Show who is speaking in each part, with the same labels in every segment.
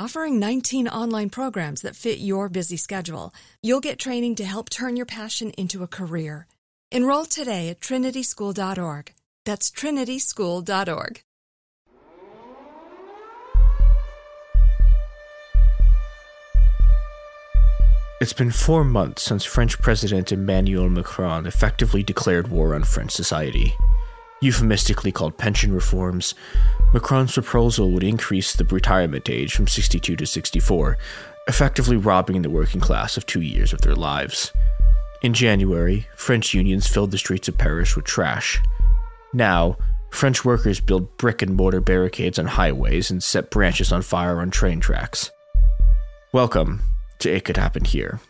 Speaker 1: Offering 19 online programs that fit your busy schedule, you'll get training to help turn your passion into a career. Enroll today at trinityschool.org. That's trinityschool.org.
Speaker 2: It's been four months since French President Emmanuel Macron effectively declared war on French society. Euphemistically called pension reforms, Macron's proposal would increase the retirement age from 62 to 64, effectively robbing the working class of two years of their lives. In January, French unions filled the streets of Paris with trash. Now, French workers build brick and mortar barricades on highways and set branches on fire on train tracks. Welcome to It Could Happen Here.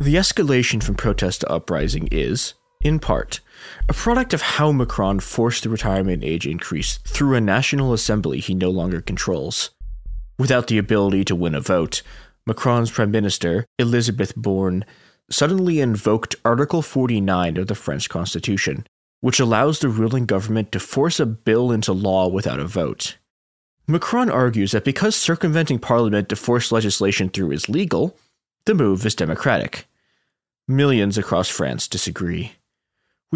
Speaker 2: The escalation from protest to uprising is, in part, a product of how Macron forced the retirement age increase through a national assembly he no longer controls. Without the ability to win a vote, Macron's prime minister, Elisabeth Borne, suddenly invoked Article 49 of the French Constitution, which allows the ruling government to force a bill into law without a vote. Macron argues that because circumventing Parliament to force legislation through is legal, the move is democratic. Millions across France disagree.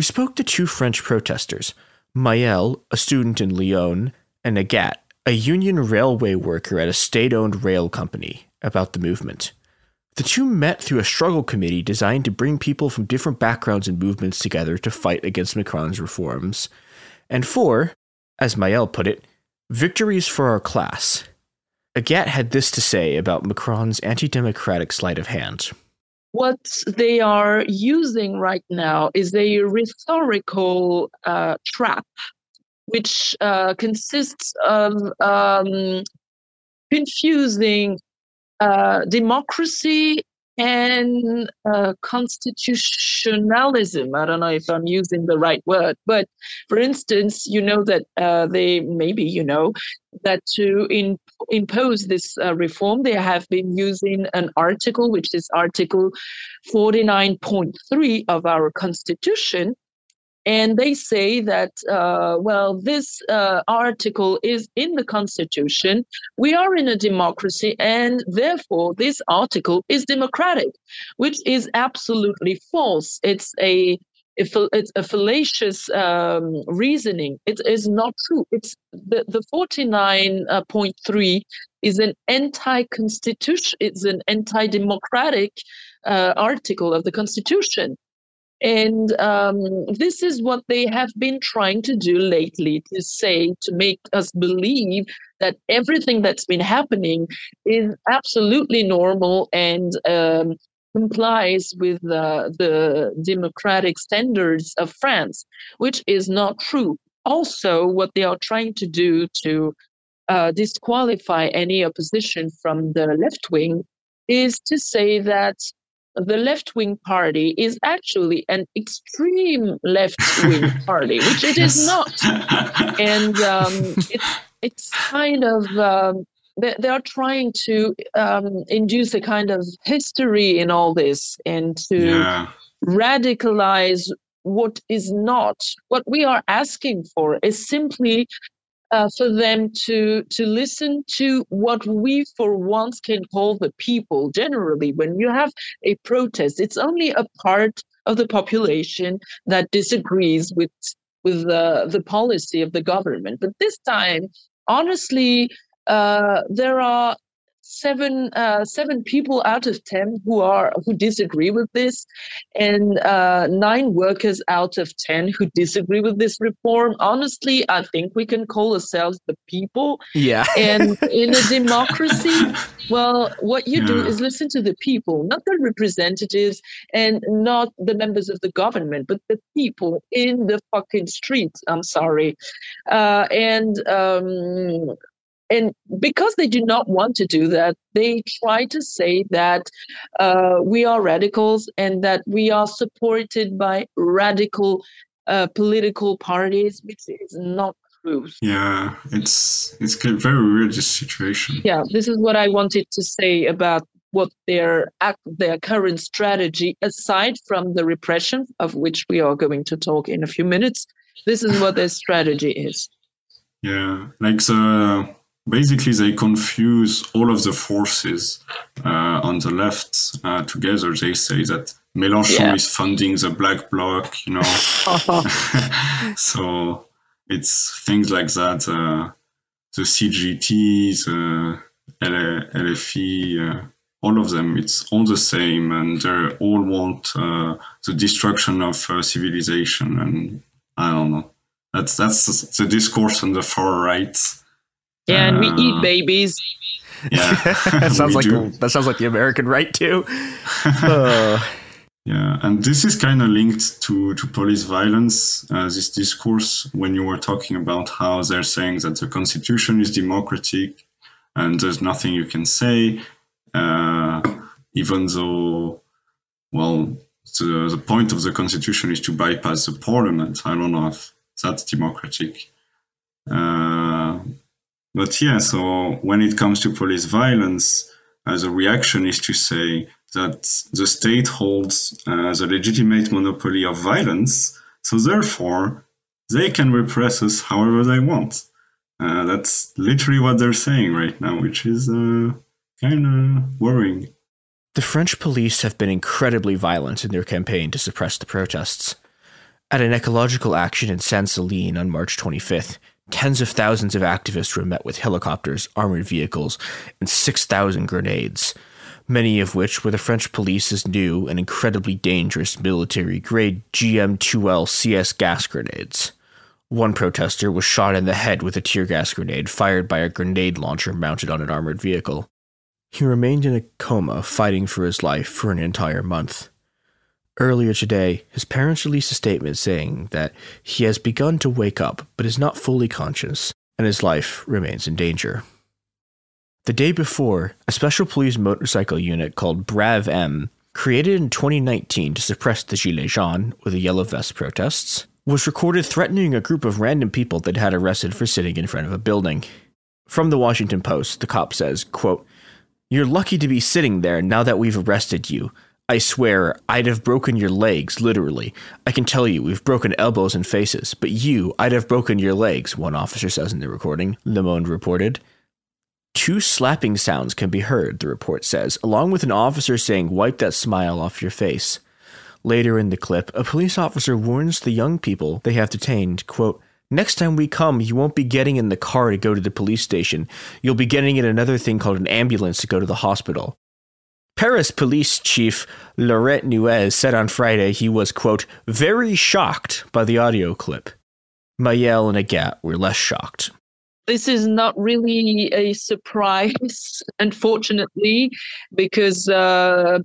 Speaker 2: We spoke to two French protesters, Mael, a student in Lyon, and Agathe, a union railway worker at a state owned rail company, about the movement. The two met through a struggle committee designed to bring people from different backgrounds and movements together to fight against Macron's reforms. And for, as Mael put it, victories for our class. Agathe had this to say about Macron's anti democratic sleight of hand.
Speaker 3: What they are using right now is a rhetorical uh, trap, which uh, consists of um, confusing uh, democracy and uh, constitutionalism. I don't know if I'm using the right word, but for instance, you know that uh, they maybe you know that to in, impose this uh, reform, they have been using an article, which is Article 49.3 of our Constitution, and they say that, uh, well, this uh, article is in the Constitution. We are in a democracy, and therefore this article is democratic, which is absolutely false. It's a it's a fallacious um, reasoning. It is not true. It's the the forty nine point three is an anti-constitution. It's an anti-democratic uh, article of the Constitution. And um, this is what they have been trying to do lately to say, to make us believe that everything that's been happening is absolutely normal and um, complies with uh, the democratic standards of France, which is not true. Also, what they are trying to do to uh, disqualify any opposition from the left wing is to say that the left wing party is actually an extreme left wing party, which it is not. And um, it's, it's kind of. Um, they, they are trying to um, induce a kind of history in all this and to yeah. radicalize what is not. What we are asking for is simply uh, for them to to listen to what we for once can call the people generally. When you have a protest it's only a part of the population that disagrees with with the, the policy of the government. But this time honestly uh, there are seven uh, seven people out of ten who are who disagree with this, and uh, nine workers out of ten who disagree with this reform. Honestly, I think we can call ourselves the people.
Speaker 2: Yeah.
Speaker 3: and in a democracy, well, what you do is listen to the people, not the representatives and not the members of the government, but the people in the fucking streets. I'm sorry, uh, and um, and because they do not want to do that, they try to say that uh, we are radicals and that we are supported by radical uh, political parties, which is not true.
Speaker 4: Yeah, it's it's a very weird situation.
Speaker 3: Yeah, this is what I wanted to say about what their act, their current strategy, aside from the repression of which we are going to talk in a few minutes. This is what their strategy is.
Speaker 4: Yeah, like the basically they confuse all of the forces uh, on the left uh, together. They say that Mélenchon yeah. is funding the black bloc, you know. so it's things like that. Uh, the CGT, the LFI, uh, all of them, it's all the same, and they all want uh, the destruction of uh, civilization. And I don't know. That's that's the discourse on the far right
Speaker 3: yeah, and we eat uh, babies.
Speaker 4: Yeah,
Speaker 2: that sounds like the, that sounds like the American right too.
Speaker 4: Uh. Yeah, and this is kind of linked to to police violence. Uh, this discourse when you were talking about how they're saying that the constitution is democratic and there's nothing you can say, uh, even though, well, the the point of the constitution is to bypass the parliament. I don't know if that's democratic. Uh, but yeah, so when it comes to police violence, as a reaction is to say that the state holds uh, the legitimate monopoly of violence, so therefore they can repress us however they want. Uh, that's literally what they're saying right now, which is uh, kind of worrying.
Speaker 2: The French police have been incredibly violent in their campaign to suppress the protests. At an ecological action in Sainte-Soline on March 25th, Tens of thousands of activists were met with helicopters, armored vehicles, and 6,000 grenades, many of which were the French police's new and incredibly dangerous military grade GM2L CS gas grenades. One protester was shot in the head with a tear gas grenade fired by a grenade launcher mounted on an armored vehicle. He remained in a coma fighting for his life for an entire month. Earlier today, his parents released a statement saying that he has begun to wake up but is not fully conscious and his life remains in danger. The day before, a special police motorcycle unit called BRAV-M, created in 2019 to suppress the Gilets jaunes or the Yellow Vest protests, was recorded threatening a group of random people that had arrested for sitting in front of a building. From the Washington Post, the cop says, quote, You're lucky to be sitting there now that we've arrested you. I swear, I'd have broken your legs, literally. I can tell you, we've broken elbows and faces, but you, I'd have broken your legs, one officer says in the recording, Le Monde reported. Two slapping sounds can be heard, the report says, along with an officer saying, Wipe that smile off your face. Later in the clip, a police officer warns the young people they have detained, quote, Next time we come, you won't be getting in the car to go to the police station. You'll be getting in another thing called an ambulance to go to the hospital. Paris Police Chief Laurent Nuñez said on Friday he was, quote, very shocked by the audio clip. Mael and Agathe were less shocked.
Speaker 3: This is not really a surprise, unfortunately, because, uh,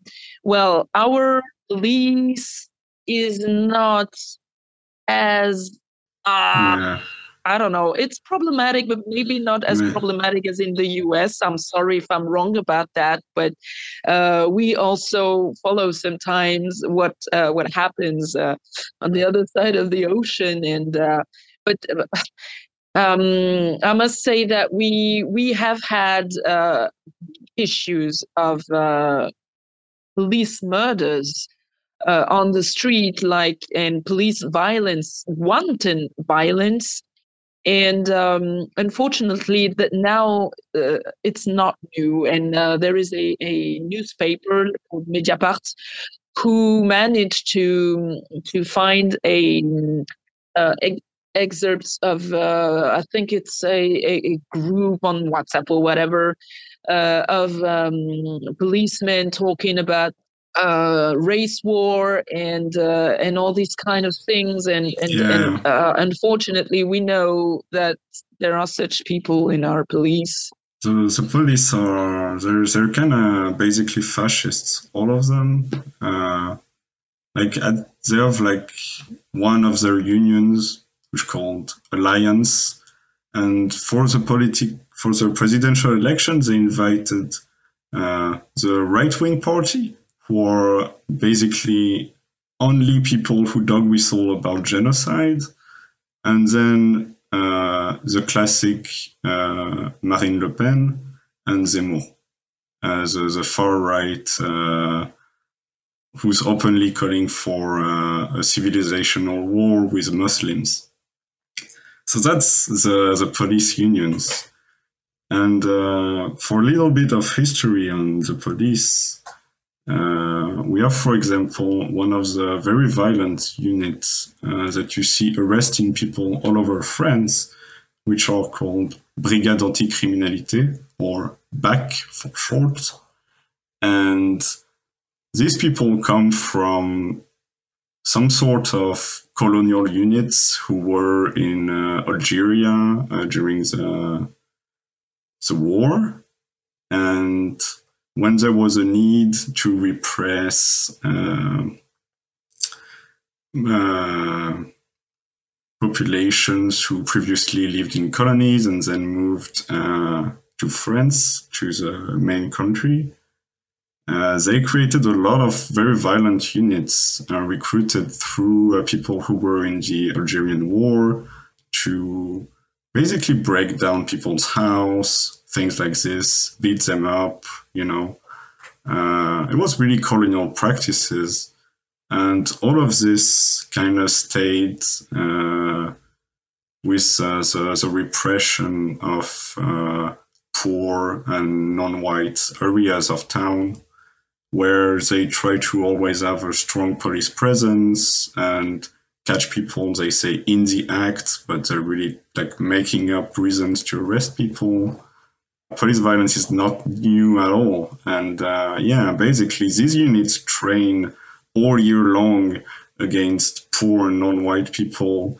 Speaker 3: well, our police is not as uh, yeah. I don't know. It's problematic, but maybe not as mm. problematic as in the US. I'm sorry if I'm wrong about that, but uh, we also follow sometimes what uh, what happens uh, on the other side of the ocean. And uh, but um, I must say that we we have had uh, issues of uh, police murders uh, on the street, like and police violence, wanton violence, and um, unfortunately, that now uh, it's not new. And uh, there is a, a newspaper called Mediapart who managed to to find a uh, excerpts of uh, I think it's a, a, group on WhatsApp or whatever uh, of um, policemen talking about uh, race war and uh, and all these kind of things. And and, yeah. and uh, unfortunately we know that there are such people in our police.
Speaker 4: The, the police are they're, they're kind of basically fascists all of them. Uh, like at, they have like one of their unions which called alliance. And for the politic for the presidential election they invited uh, the right-wing party are basically only people who dog whistle about genocide, and then uh, the classic uh, Marine Le Pen and Zemmour, uh, the, the far right, uh, who's openly calling for uh, a civilizational war with Muslims. So that's the, the police unions. And uh, for a little bit of history on the police, uh, we have, for example, one of the very violent units uh, that you see arresting people all over France, which are called Brigade Anticriminalité, or BAC for short. And these people come from some sort of colonial units who were in uh, Algeria uh, during the, the war. And when there was a need to repress uh, uh, populations who previously lived in colonies and then moved uh, to France, to the main country. Uh, they created a lot of very violent units uh, recruited through uh, people who were in the Algerian War to basically break down people's house, things like this, beat them up, you know. Uh, it was really colonial practices. And all of this kind of stayed uh, with uh, the, the, repression of uh, poor and non white areas of town, where they try to always have a strong police presence and catch people, they say, in the act, but they're really like making up reasons to arrest people police violence is not new at all. And uh, yeah, basically, these units train all year long against poor non white people.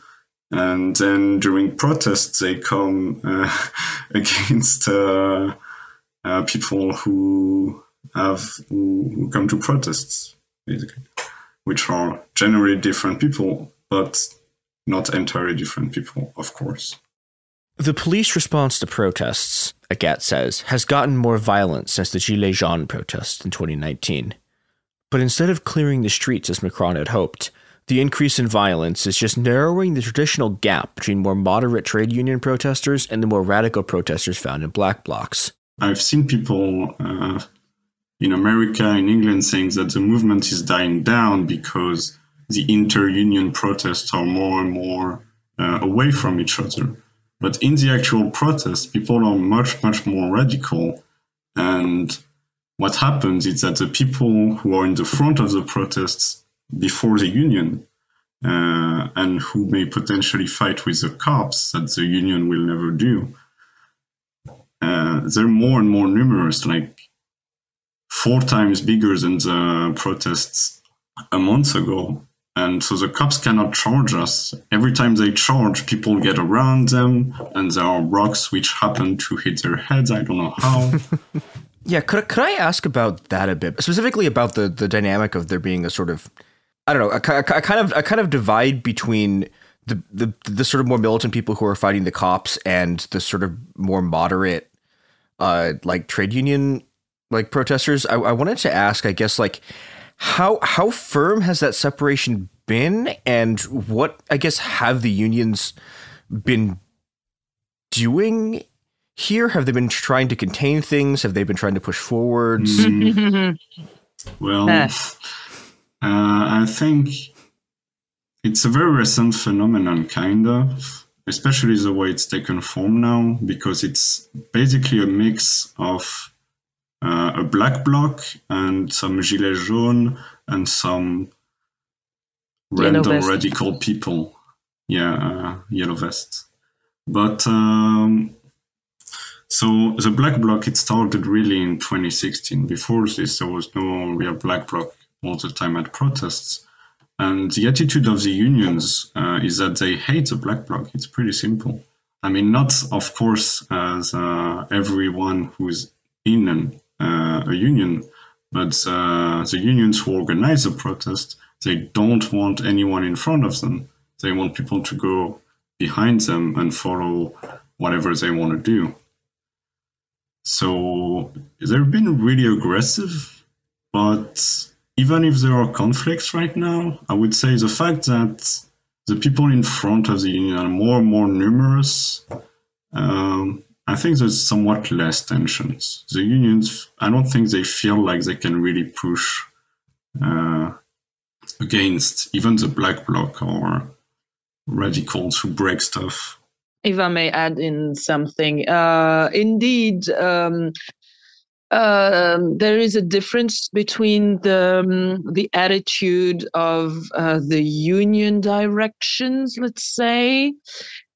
Speaker 4: And then during protests, they come uh, against uh, uh, people who have who, who come to protests, basically, which are generally different people, but not entirely different people, of course.
Speaker 2: The police response to protests, Agathe says, has gotten more violent since the Gilets jaunes protests in 2019. But instead of clearing the streets as Macron had hoped, the increase in violence is just narrowing the traditional gap between more moderate trade union protesters and the more radical protesters found in black blocs.
Speaker 4: I've seen people uh, in America, in England, saying that the movement is dying down because the inter union protests are more and more uh, away from each other. But in the actual protest, people are much, much more radical. And what happens is that the people who are in the front of the protests before the union uh, and who may potentially fight with the cops that the union will never do, uh, they're more and more numerous, like four times bigger than the protests a month ago. And so the cops cannot charge us. Every time they charge, people get around them, and there are rocks which happen to hit their heads. I don't know how.
Speaker 2: yeah, could, could I ask about that a bit? Specifically about the, the dynamic of there being a sort of, I don't know, a, a, a kind of a kind of divide between the, the the sort of more militant people who are fighting the cops and the sort of more moderate uh like trade union like protesters I, I wanted to ask i guess like how how firm has that separation been? And what i guess have the unions been doing here? Have they been trying to contain things? Have they been trying to push forwards?
Speaker 4: Mm. well uh, i think it's a very recent phenomenon, kind of, especially the way it's taken form now, because it's basically a mix of uh, a black bloc and some gilets jaunes and some random radical people. Yeah, uh, yellow vests. But um, so the black bloc it started really in 2016. Before this, there was no real black bloc all the time at protests. And the attitude of the unions uh, is that they hate the black bloc. It's pretty simple. I mean, not of course as uh, everyone who's in an, a union, but uh, the unions who organize the protest, they don't want anyone in front of them. They want people to go behind them and follow whatever they want to do. So they've been really aggressive, but even if there are conflicts right now, I would say the fact that the people in front of the union are more and more numerous, um, I think there's somewhat less tensions. The unions, I don't think they feel like they can really push uh, against even the black bloc or radicals who break stuff.
Speaker 3: If I may add in something, uh, indeed, um, um, there is a difference between the um, the attitude of uh, the union directions, let's say,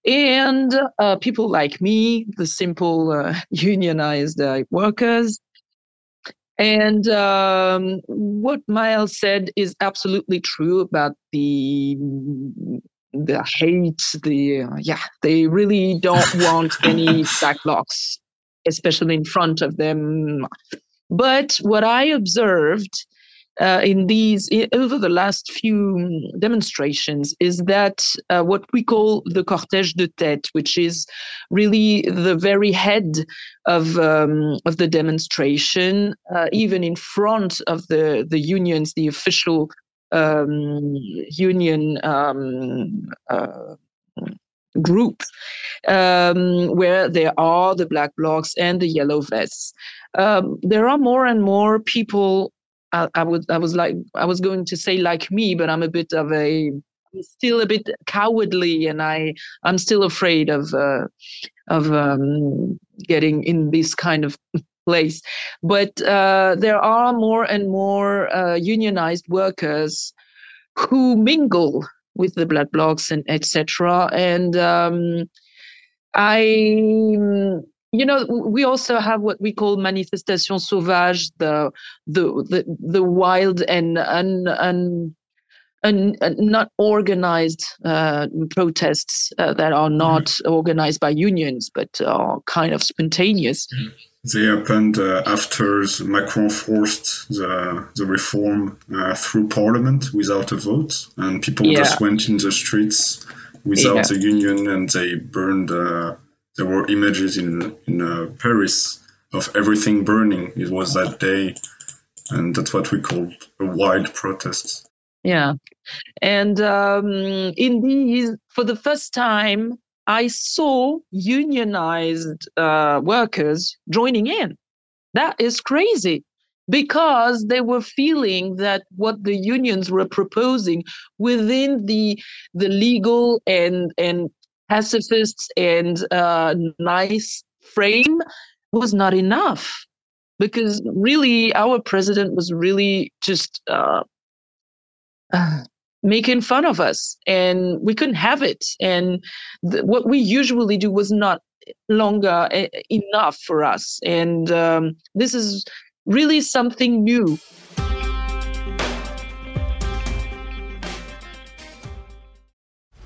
Speaker 3: and uh, people like me, the simple uh, unionized uh, workers. And um, what Mael said is absolutely true about the the hate. The yeah, they really don't want any black blocs especially in front of them. But what I observed uh, in these over the last few demonstrations is that uh, what we call the cortège de tête, which is really the very head of um, of the demonstration, uh, even in front of the the unions, the official um, union um, uh, group um, where there are the black blocs and the yellow vests. Um, there are more and more people. I, would I was like I was going to say like me, but I'm a bit of a still a bit cowardly, and I I'm still afraid of uh, of um, getting in this kind of place. But uh, there are more and more uh, unionized workers who mingle with the black blocs and etc. And um, I, you know, we also have what we call manifestation sauvage, the the the, the wild and un, un, un, not organized uh, protests uh, that are not mm-hmm. organized by unions but are kind of spontaneous. Mm-hmm
Speaker 4: they happened uh, after Macron forced the, the reform uh, through parliament without a vote, and people yeah. just went in the streets without yeah. the union, and they burned. There were images in in uh, Paris of everything burning. It was that day, and that's what we called a wild protest.
Speaker 3: Yeah, and um, in these, for the first time, I saw unionized uh, workers joining in. That is crazy because they were feeling that what the unions were proposing within the the legal and and pacifists and uh, nice frame was not enough because really our president was really just uh, making fun of us and we couldn't have it. And th- what we usually do was not longer a- enough for us. And um, this is really something new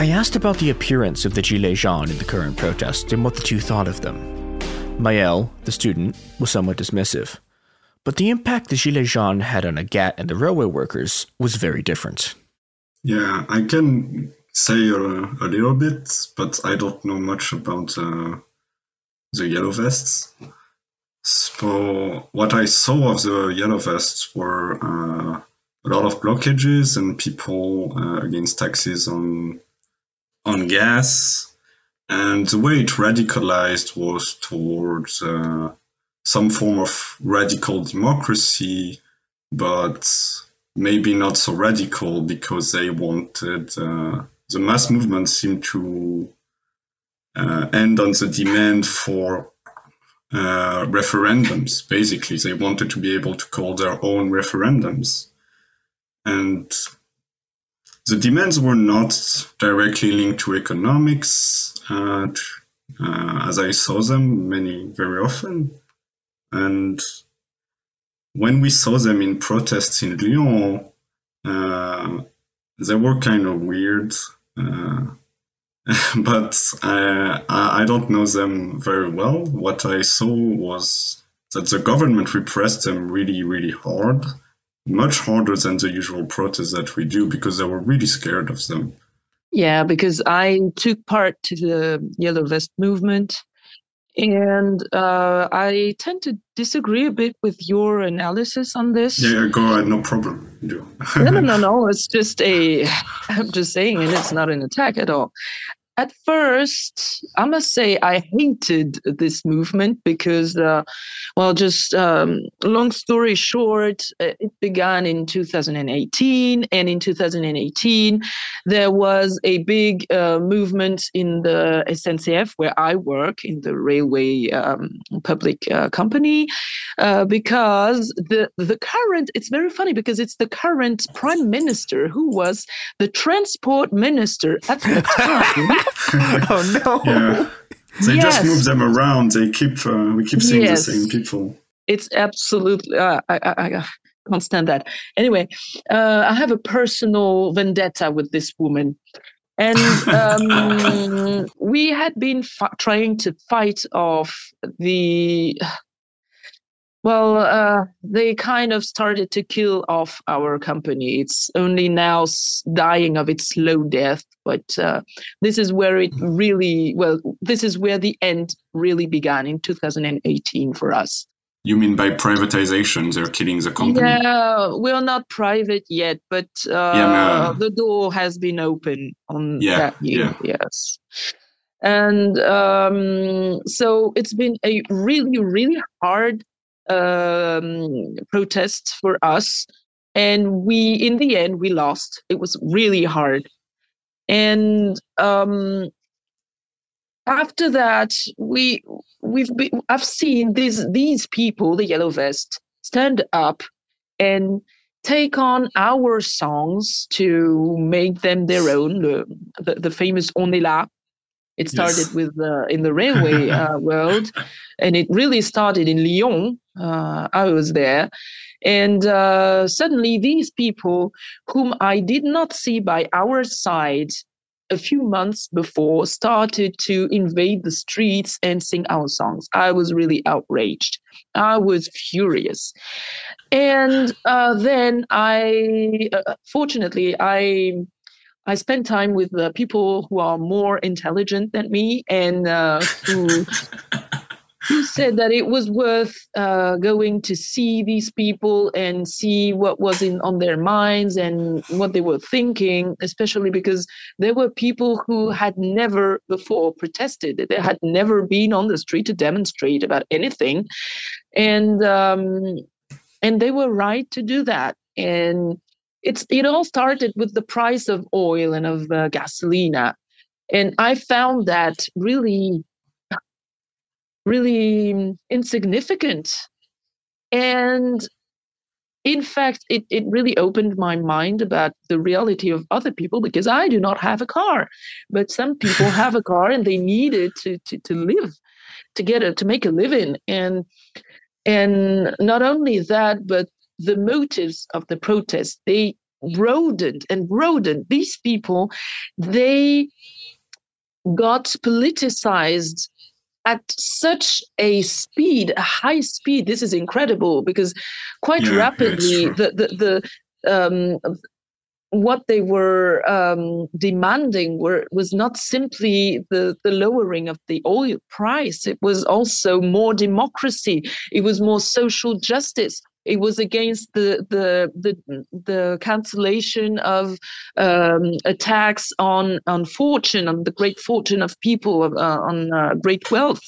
Speaker 2: I asked about the appearance of the Gilets jaunes in the current protest and what the two thought of them. Maël, the student, was somewhat dismissive. But the impact the Gilets jaunes had on Agathe and the railway workers was very different.
Speaker 4: Yeah, I can say a, a little bit, but I don't know much about uh, the yellow vests. So what I saw of the yellow vests were uh, a lot of blockages and people uh, against taxes on on gas, and the way it radicalized was towards uh, some form of radical democracy, but maybe not so radical because they wanted uh, the mass movement seemed to uh, end on the demand for uh, referendums. Basically, they wanted to be able to call their own referendums, and the demands were not directly linked to economics, uh, uh, as I saw them many very often, and when we saw them in protests in Lyon, uh, they were kind of weird. Uh, but I, I don't know them very well. What I saw was that the government repressed them really, really hard, much harder than the usual protests that we do because they were really scared of them.
Speaker 3: Yeah, because I took part to the Yellow Vest movement, and uh, I tend to disagree a bit with your analysis on this.
Speaker 4: Yeah, go ahead, no problem.
Speaker 3: No, no, no, no. It's just a. I'm just saying, and it's not an attack at all. At first, I must say I hated this movement because, uh, well, just um, long story short, uh, it began in 2018, and in 2018 there was a big uh, movement in the SNCF where I work in the railway um, public uh, company uh, because the the current it's very funny because it's the current prime minister who was the transport minister at the time.
Speaker 2: oh no!
Speaker 4: Yeah, they
Speaker 3: Yes.
Speaker 4: just move them around. They keep uh, we keep seeing
Speaker 3: Yes.
Speaker 4: the same people.
Speaker 3: it's absolutely uh, I, I, I can't stand that anyway uh, i have a personal vendetta with this woman and um, we had been fi- trying to fight off the well uh, they kind of started to kill off our company it's only now dying of its slow death but uh, this is where it really well this is where the end really began in 2018 for us
Speaker 4: You mean by privatization, they're killing the company?
Speaker 3: Yeah, we're not private yet, but uh, yeah, the door has been open on
Speaker 4: yeah,
Speaker 3: that year. Yeah. Yes. And um, so it's been a really, really hard um, protest for us. And we, in the end, we lost. It was really hard. And um, after that, we we've been, I've seen these these people, the yellow vest, stand up and take on our songs to make them their own. The the, the famous On est là. It started yes. with uh, in the railway uh, world, and it really started in Lyon. Uh, I was there, and uh, suddenly these people, whom I did not see by our side a few months before started to invade the streets and sing our songs. I was really outraged. I was furious. And uh, then I, uh, fortunately, I. I spent time with uh, people who are more intelligent than me and uh, who who said that it was worth uh, going to see these people and see what was in on their minds and what they were thinking, especially because there were people who had never before protested. They had never been on the street to demonstrate about anything, and um, and they were right to do that. And it's it all started with the price of oil and of uh, and I found that really really mm, insignificant. And in fact, it, it really opened my mind about the reality of other people because I do not have a car, but some people have a car and they need it to, to, to live, to get it, to make a living. And and not only that, but the motives of the protest, they rodent and rodent. These people, they got politicized at such a speed, a high speed. This is incredible because quite yeah, rapidly the the, the um, what they were um, demanding were was not simply the, the lowering of the oil price. It was also more democracy. It was more social justice it was against the the the, the cancellation of um, attacks on on fortune, on the great fortune of people, uh, on uh, great wealth,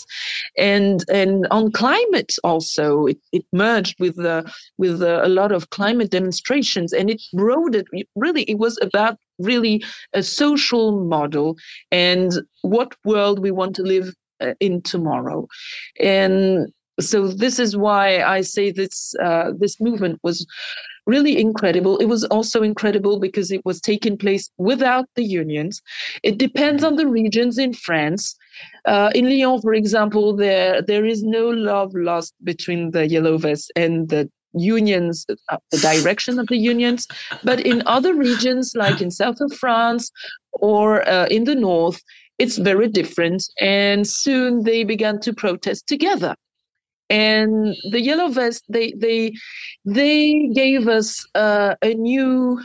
Speaker 3: and and on climate also. It, it merged with uh, with a lot of climate demonstrations, and it rode it really. It was about really a social model and what world we want to live uh, in tomorrow, and so this is why I say this uh, this movement was really incredible. It was also incredible because it was taking place without the unions. It depends on the regions in France. Uh, in Lyon, for example, there there is no love lost between the yellow vests and the unions, uh, the direction of the unions. But in other regions, like in south of France or uh, in the north, it's very different. And soon they began to protest together and the yellow vest they they they gave us uh, a new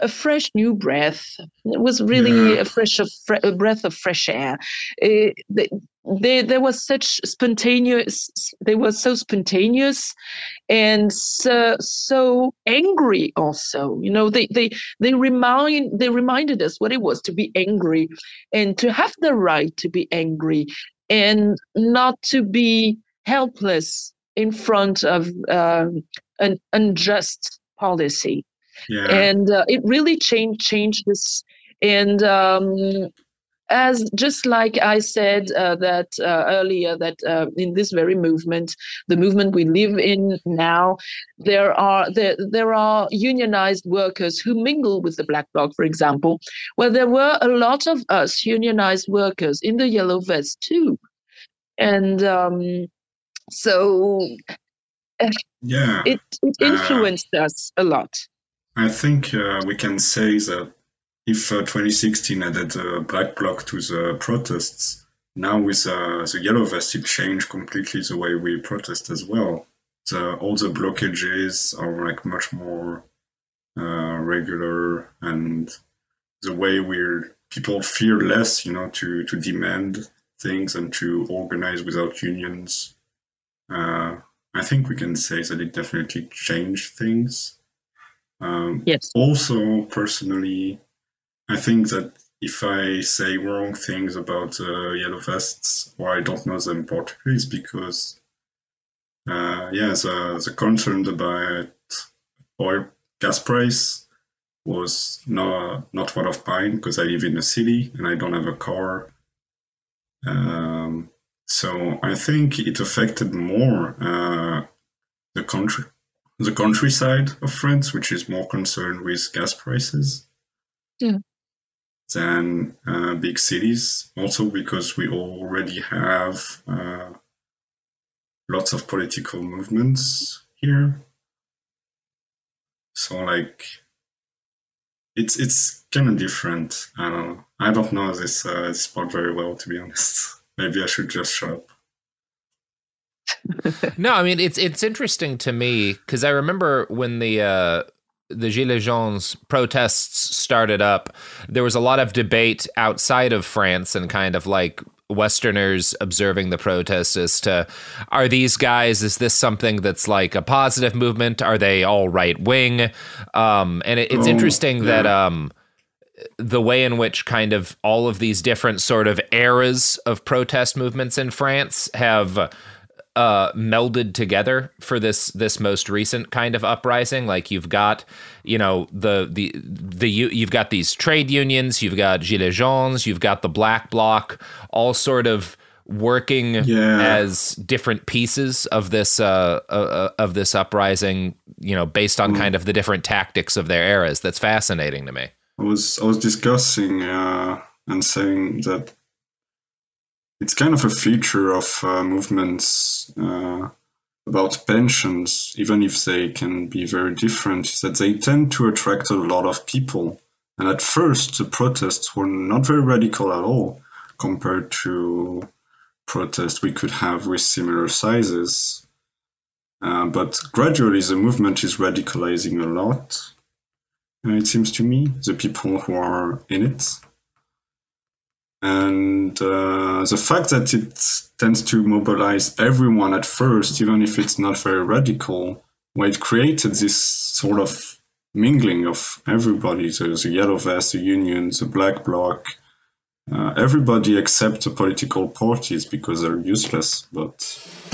Speaker 3: a fresh new breath. It was really yeah. a fresh of a breath of fresh air. It, they, they, there was such spontaneous they were so spontaneous and so, so angry also. You know they they they remind they reminded us what it was to be angry and to have the right to be angry and not to be helpless in front of um, an unjust policy. Yeah. And uh, it really changed changed this. And um, as just like I said uh, that uh, earlier, that uh, in this very movement, the movement we live in now, there are there, there are unionized workers who mingle with the Black Bloc, for example. Well, there were a lot of us unionized workers in the Yellow Vest too, and um, so
Speaker 4: yeah,
Speaker 3: it, it uh, influenced uh, us a lot.
Speaker 4: I think uh, we can say that if uh, 2016 added a black bloc to the protests, now with uh, the yellow vest, it changed completely the way we protest as well. The, all the blockages are like much more uh, regular, and the way we're people fear less, you know, to to demand things and to organize without unions uh, I think we can say that it definitely changed things. Um,
Speaker 3: yes.
Speaker 4: Also, personally, I think that if I say wrong things about uh, yellow vests or I don't know them particularly, it's because uh, yeah, the, the concern about oil gas price was not not what of mine because I live in a city and I don't have a car. Um, so I think it affected more uh, the country, the countryside of France, which is more concerned with gas prices.
Speaker 3: Yeah.
Speaker 4: Than uh, big cities, also because we already have uh, lots of political movements here. So like it's it's kind of different. I don't know. I don't know this uh, this part very well, to be honest. Maybe I should just shut up.
Speaker 5: no, I mean it's it's interesting to me because I remember when the uh, the Gilets Jaunes protests started up, there was a lot of debate outside of France and kind of like Westerners observing the protests as to are these guys, is this something that's like a positive movement? Are they all right wing? Um, and it, it's oh, interesting yeah. that um, the way in which kind of all of these different sort of eras of protest movements in France have uh, melded together for this this most recent kind of uprising. Like you've got, you know, the the the you've got these trade unions, you've got Gilets Jaunes, you've got the Black Bloc, all sort of working yeah. as different pieces of this uh, uh, uh of this uprising. You know, based on mm. kind of the different tactics of their eras. That's fascinating to me.
Speaker 4: I was I was discussing uh, and saying that it's kind of a feature of uh, movements uh, about pensions, even if they can be very different, is that they tend to attract a lot of people. And at first, the protests were not very radical at all compared to protests we could have with similar sizes. Uh, but gradually, the movement is radicalizing a lot. Uh, it seems to me, the people who are in it. And uh, the fact that it tends to mobilize everyone at first, even if it's not very radical, well, it created this sort of mingling of everybody. There's the yellow vest, the union, the black bloc, uh, everybody except the political parties because they're useless. But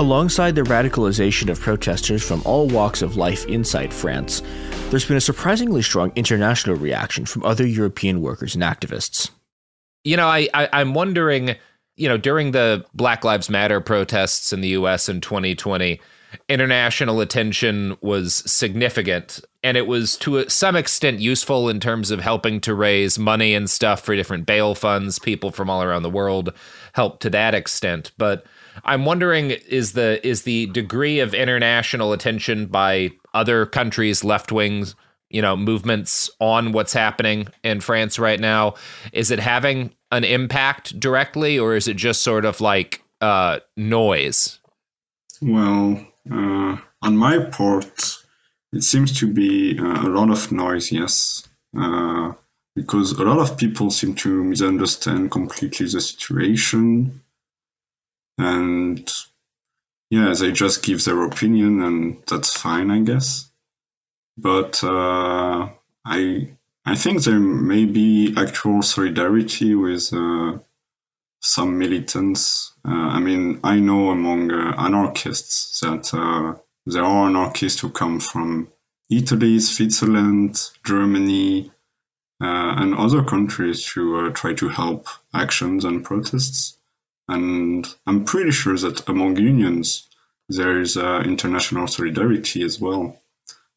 Speaker 2: Alongside the radicalization of protesters from all walks of life inside France, there's been a surprisingly strong international reaction from other European workers and activists.
Speaker 5: You know, I, I I'm wondering, you know, during the Black Lives Matter protests in the U.S. in 2020, international attention was significant and it was to some extent useful in terms of helping to raise money and stuff for different bail funds people from all around the world helped to that extent but i'm wondering is the is the degree of international attention by other countries left wings you know movements on what's happening in France right now is it having an impact directly or is it just sort of like uh noise?
Speaker 4: Well uh, on my part, it seems to be uh, a lot of noise, yes, uh, because a lot of people seem to misunderstand completely the situation, and yeah, they just give their opinion, and that's fine, I guess. But uh, I I think there may be actual solidarity with uh, some militants. Uh, I mean, I know among uh, anarchists that uh, there are anarchists who come from Italy, Switzerland, Germany, uh, and other countries who uh, try to help actions and protests. And I'm pretty sure that among unions, there is uh, international solidarity as well.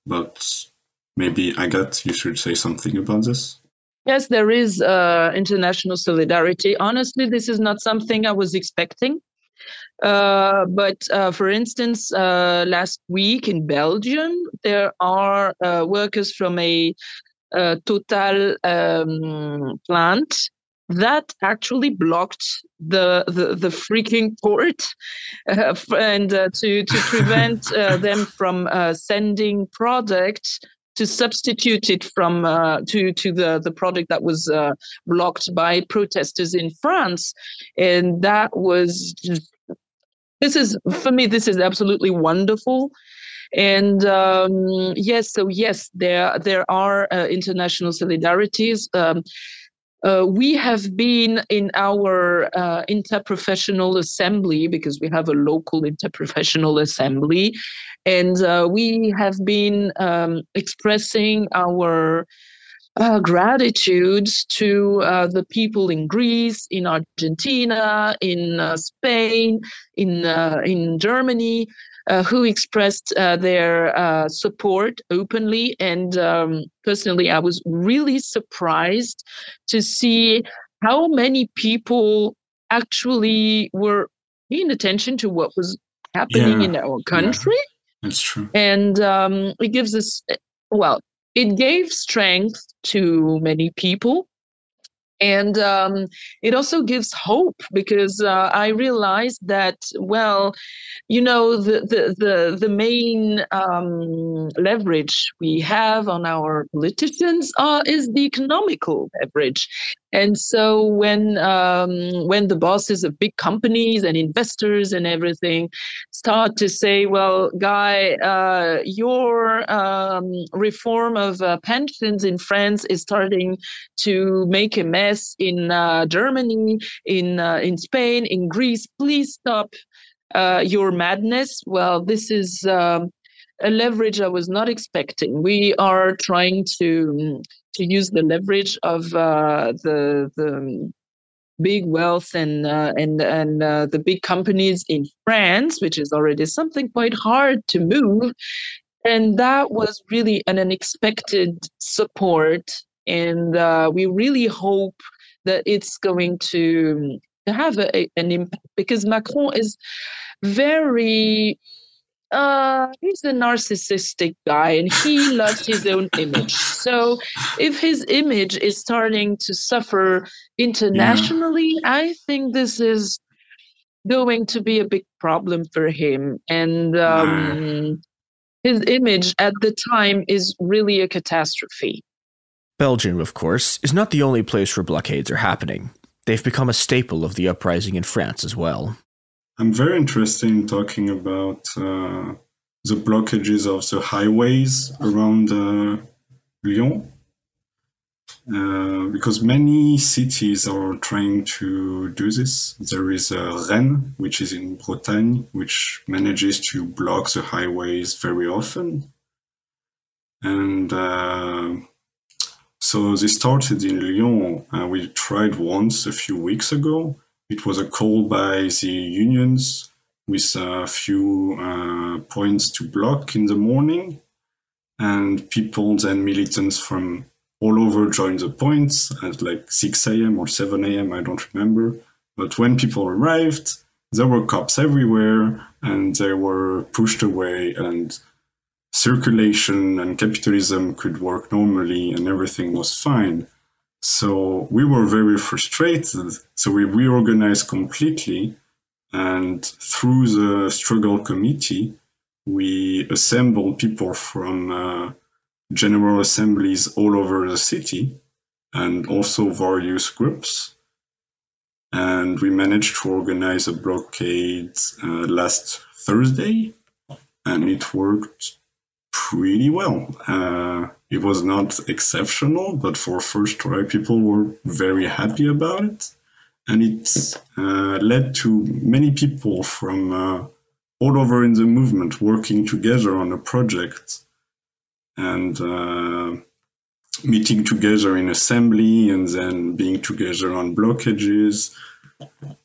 Speaker 4: But maybe Agathe, you should say something about this.
Speaker 3: Yes, there is uh, international solidarity. Honestly, this is not something I was expecting. Uh, but uh, for instance, uh, last week in Belgium, there are uh, workers from a, a Total um, plant that actually blocked the the, the freaking port uh, and uh, to to prevent uh, them from sending products to substitute it from uh, to to the the product that was uh, blocked by protesters in France, and that was just, this is for me this is absolutely wonderful. And um, yes, so yes, there there are uh, international solidarities. Um, uh, we have been in our uh, interprofessional assembly because we have a local interprofessional assembly, and uh, we have been um, expressing our uh, gratitude to uh, the people in Greece, in Argentina, in uh, Spain, in uh, in Germany, uh, who expressed their support openly. And um, personally, I was really surprised to see how many people actually were paying attention to what was happening yeah. in our country. Yeah
Speaker 4: that's true.
Speaker 3: And um, it gives us, well, it gave strength to many people. And um, it also gives hope because uh, I realized that, well, you know, the the the, the main um, leverage we have on our politicians uh, is the economical leverage, and so when um, when the bosses of big companies and investors and everything start to say, "Well, guy, uh, your um, reform of uh, pensions in France is starting to make a mess in uh, Germany, in uh, in Spain, in Greece. Please stop uh, your madness." Well, this is. Um, a leverage I was not expecting. We are trying to to use the leverage of uh, the the big wealth and uh, and and uh, the big companies in France, which is already something quite hard to move, and that was really an unexpected support, and uh, we really hope that it's going to to have a, an impact because Macron is very uh he's a narcissistic guy and he loves his own image. So if his image is starting to suffer internationally yeah. i think this is going to be a big problem for him. And um his image at the time is really a catastrophe.
Speaker 2: Belgium of course is not the only place where blockades are happening. They've become a staple of the uprising in france as well
Speaker 4: I'm very interested in talking about uh, the blockages of the highways around uh, Lyon. uh, because many cities are trying to do this. There is uh, Rennes, which is in Bretagne, which manages to block the highways very often. And uh, so they started in Lyon. Uh, we tried once a few weeks ago. It was a call by the unions with a few uh, points to block in the morning. And people, then militants from all over joined the points at like 6 a.m. or 7 a.m. I don't remember. But when people arrived, there were cops everywhere and they were pushed away and circulation and capitalism could work normally and everything was fine. So we were very frustrated. So we reorganized completely. And through the struggle committee, we assembled people from uh, general assemblies all over the city and also various groups. And we managed to organize a blockade uh, last Thursday, and it worked pretty well. Uh, it was not exceptional, but for first try, people were very happy about it. And it uh, led to many people from uh, all over in the movement working together on a project and uh, meeting together in assembly and then being together on blockages.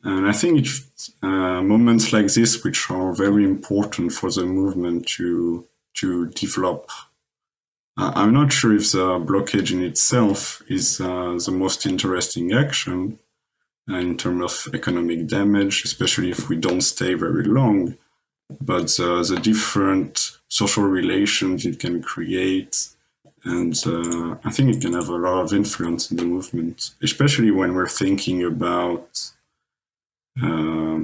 Speaker 4: And I think it's uh, moments like this which are very important for the movement to to develop. I'm not sure if the blockage in itself is uh, the most interesting action uh, in terms of economic damage, especially if we don't stay very long but uh, the different social relations it can create. And uh, I think it can have a lot of influence in the movement, especially when we're thinking about uh,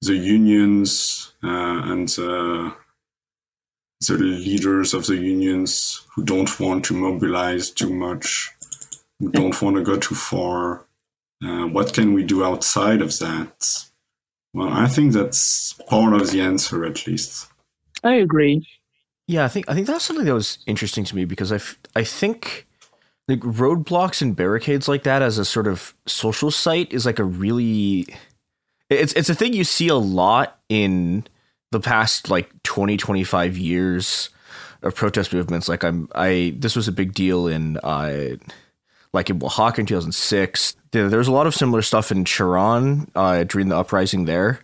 Speaker 4: the unions uh, and the leaders of the unions who don't want to mobilize too much, who don't want to go too far. Uh, what can we do outside of that? Well, I think that's part of the answer, at least.
Speaker 3: I agree.
Speaker 2: Yeah, I think I think that's something that was interesting to me because I, f- I think like roadblocks and barricades like that as a sort of social site is like a really it's it's a thing you see a lot in the past like 20 25 years of protest movements like I'm I this was a big deal in uh like in Oaxaca in 2006. There's a lot of similar stuff in Chiron uh, during the uprising there.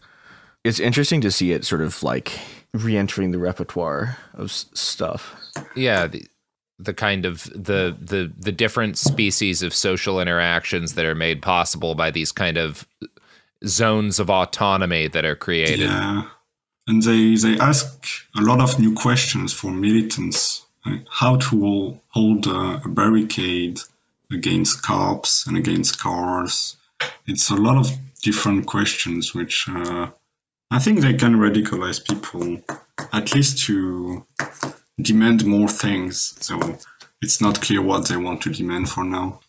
Speaker 2: It's interesting to see it sort of like re-entering the repertoire of s- stuff.
Speaker 5: Yeah, the, the kind of the the the different species of social interactions that are made possible by these kind of zones of autonomy that are created.
Speaker 4: Yeah, and they they ask a lot of new questions for militants, like how to hold a, a barricade against cops and against cars. It's a lot of different questions, which uh, I think they can radicalize people, at least to demand more things. So it's not clear what they want to demand for now.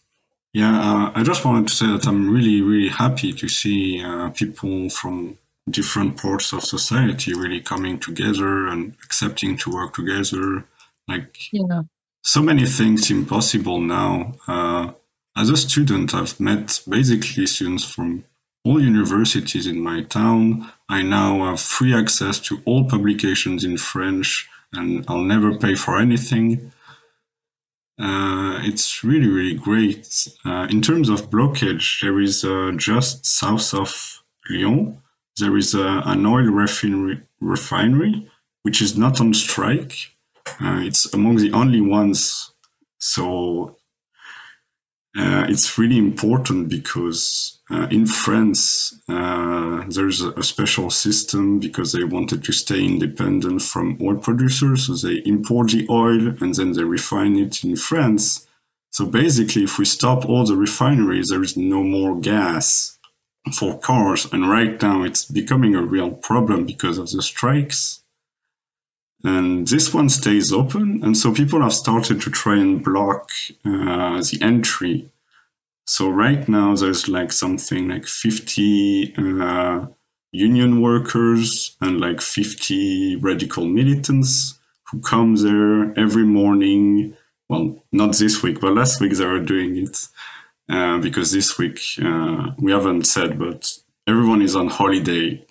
Speaker 4: Yeah, uh, I just wanted to say that I'm really, really happy to see uh, people from different parts of society really coming together and accepting to work together. Like,
Speaker 3: yeah
Speaker 4: so many things impossible now. Uh, as a student, I've met basically students from all universities in my town. I now have free access to all publications in French, and I'll never pay for anything. Uh, it's really, really great. Uh, in terms of blockage, there is uh, just south of Lyon, there is uh, an oil refinery, refinery, which is not on strike uh, it's among the only ones. So uh, it's really important because uh, in France uh, there's a, a, special system because they wanted to stay independent from oil producers. So they import the oil and then they refine it in France. So basically, if we stop all the refineries, there is no more gas for cars. And right now, it's becoming a real problem because of the strikes. And this one stays open. And so people have started to try and block uh, the entry. So right now there's like something like 50 uh, union workers and like 50 radical militants who come there every morning well, not this week, but last week they were doing it uh, because this week uh, we haven't said, but everyone is on holiday,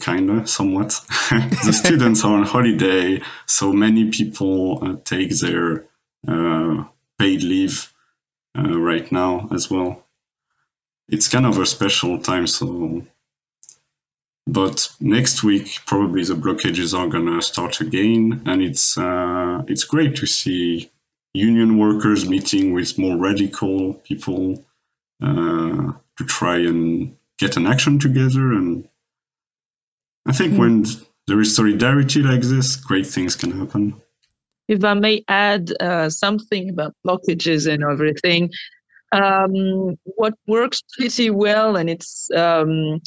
Speaker 4: kind of, somewhat. the students are on holiday, so many people uh, take their uh, paid leave uh, right now as well. It's kind of a special time, so. But next week, probably the blockages are gonna start again, and it's uh, it's great to see union workers meeting with more radical people uh, to try and get an action together. And I think mm. when there is solidarity like this, great things can happen.
Speaker 3: If I may add uh, something about blockages and everything, um, what works pretty well and it's um,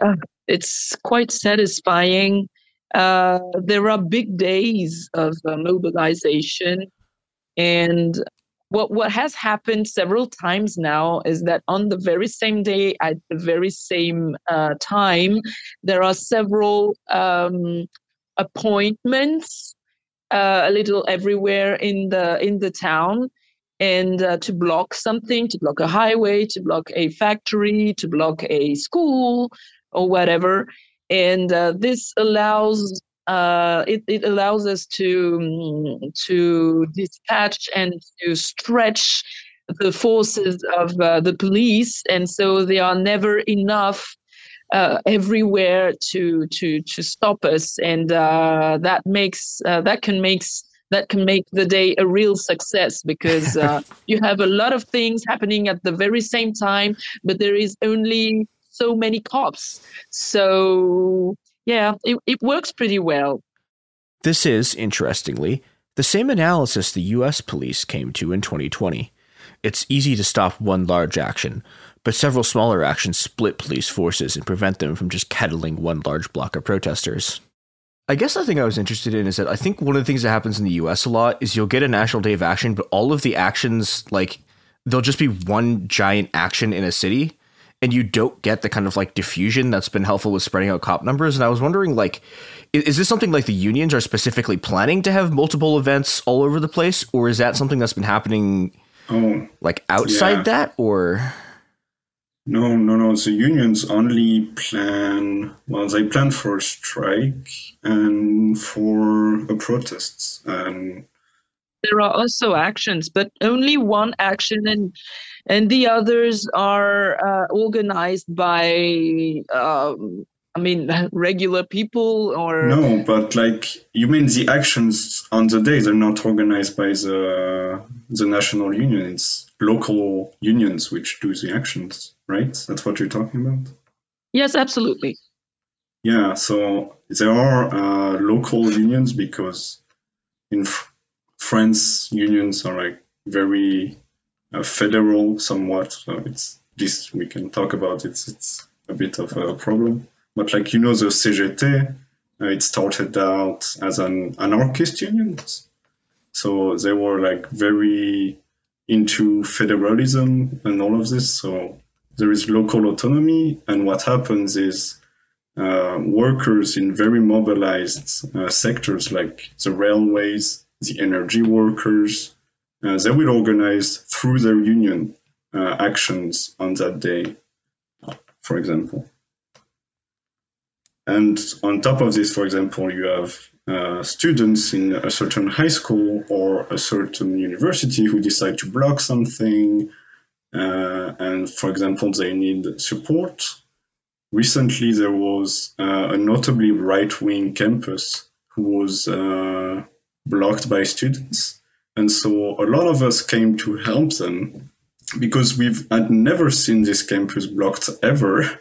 Speaker 3: uh, it's quite satisfying. Uh, there are big days of uh, mobilization and what what has happened several times now is that on the very same day at the very same uh, time, there are several um, appointments uh, a little everywhere in the in the town. And uh, to block something to block a highway to block a factory to block a school or whatever. And uh, this allows uh, it, it allows us to mm, to dispatch and to stretch the forces of uh, the police, and so they are never enough uh, everywhere to to to stop us, and uh, that makes uh, that can makes that can make the day a real success because uh, you have a lot of things happening at the very same time, but there is only so many cops. So yeah, it, it works pretty well.
Speaker 2: This is, interestingly, the same analysis the US police came to in 2020. It's easy to stop one large action, but several smaller actions split police forces and prevent them from just kettling one large block of protesters. I guess the thing I was interested in is that I think one of the things that happens in the US a lot is you'll get a national day of action, but all of the actions, like, there'll just be one giant action in a city and you don't get the kind of like diffusion that's been helpful with spreading out cop numbers. And I was wondering, like, is this something like the unions are specifically planning to have multiple events all over the place, or is that something that's been happening, oh, like outside yeah. that, or?
Speaker 4: No, no, no. The unions only plan. Well, they plan for a strike and for a protests, and
Speaker 3: there are also actions, but only one action and and the others are uh, organized by um, I mean, regular people or
Speaker 4: no, but like you mean the actions on the day they're not organized by the the national union. It's local unions which do the actions, right? That's what you're talking about.
Speaker 3: Yes, absolutely.
Speaker 4: Yeah, so there are uh, local unions because in France unions are like very uh, federal somewhat. So it's this we can talk about. It's it's a bit of a problem. But like you know, the CGT, uh, it started out as an anarchist union. So they were like very into federalism and all of this. So there is local autonomy, and what happens is uh, workers in very mobilized uh, sectors like the railways, the energy workers, uh, they will organize through their union uh, actions on that day, for example. And on top of this, for example, you have uh, students in a certain high school or a certain university who decide to block something. Uh, and for example, they need support. Recently, there was uh, a notably right wing campus who was uh, blocked by students. And so a lot of us came to help them because we've had never seen this campus blocked ever.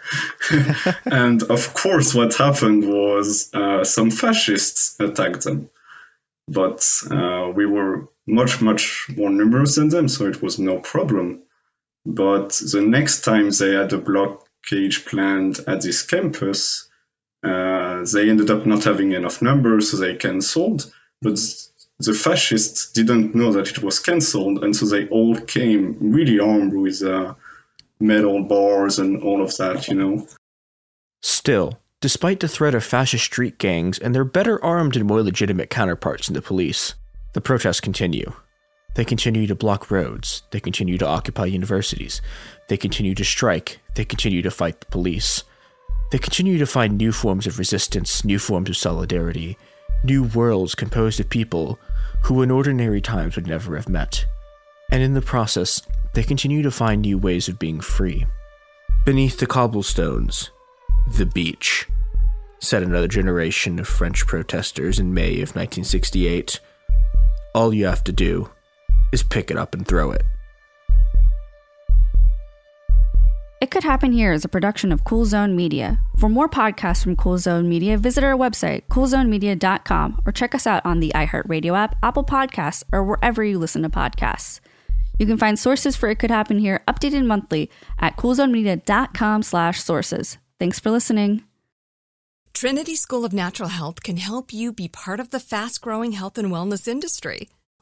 Speaker 4: and of course, what happened was uh, some fascists attacked them. But uh, we were much, much more numerous than them, so it was no problem. But the next time they had a blockage planned at this campus, uh, they ended up not having enough numbers, so they cancelled. But the fascists didn't know that it was cancelled, and so they all came really armed with uh, metal bars and all of that, you know.
Speaker 2: Still, despite the threat of fascist street gangs and their better armed and more legitimate counterparts in the police, the protests continue. They continue to block roads. They continue to occupy universities. They continue to strike. They continue to fight the police. They continue to find new forms of resistance, new forms of solidarity, new worlds composed of people who in ordinary times would never have met. And in the process, they continue to find new ways of being free. Beneath the cobblestones, the beach, said another generation of French protesters in May of 1968. All you have to do is pick it up and throw it.
Speaker 6: It Could Happen Here is a production of Cool Zone Media. For more podcasts from Cool Zone Media, visit our website, coolzonemedia.com, or check us out on the iHeartRadio app, Apple Podcasts, or wherever you listen to podcasts. You can find sources for It Could Happen Here updated monthly at coolzonemedia.com slash sources. Thanks for listening.
Speaker 1: Trinity School of Natural Health can help you be part of the fast-growing health and wellness industry.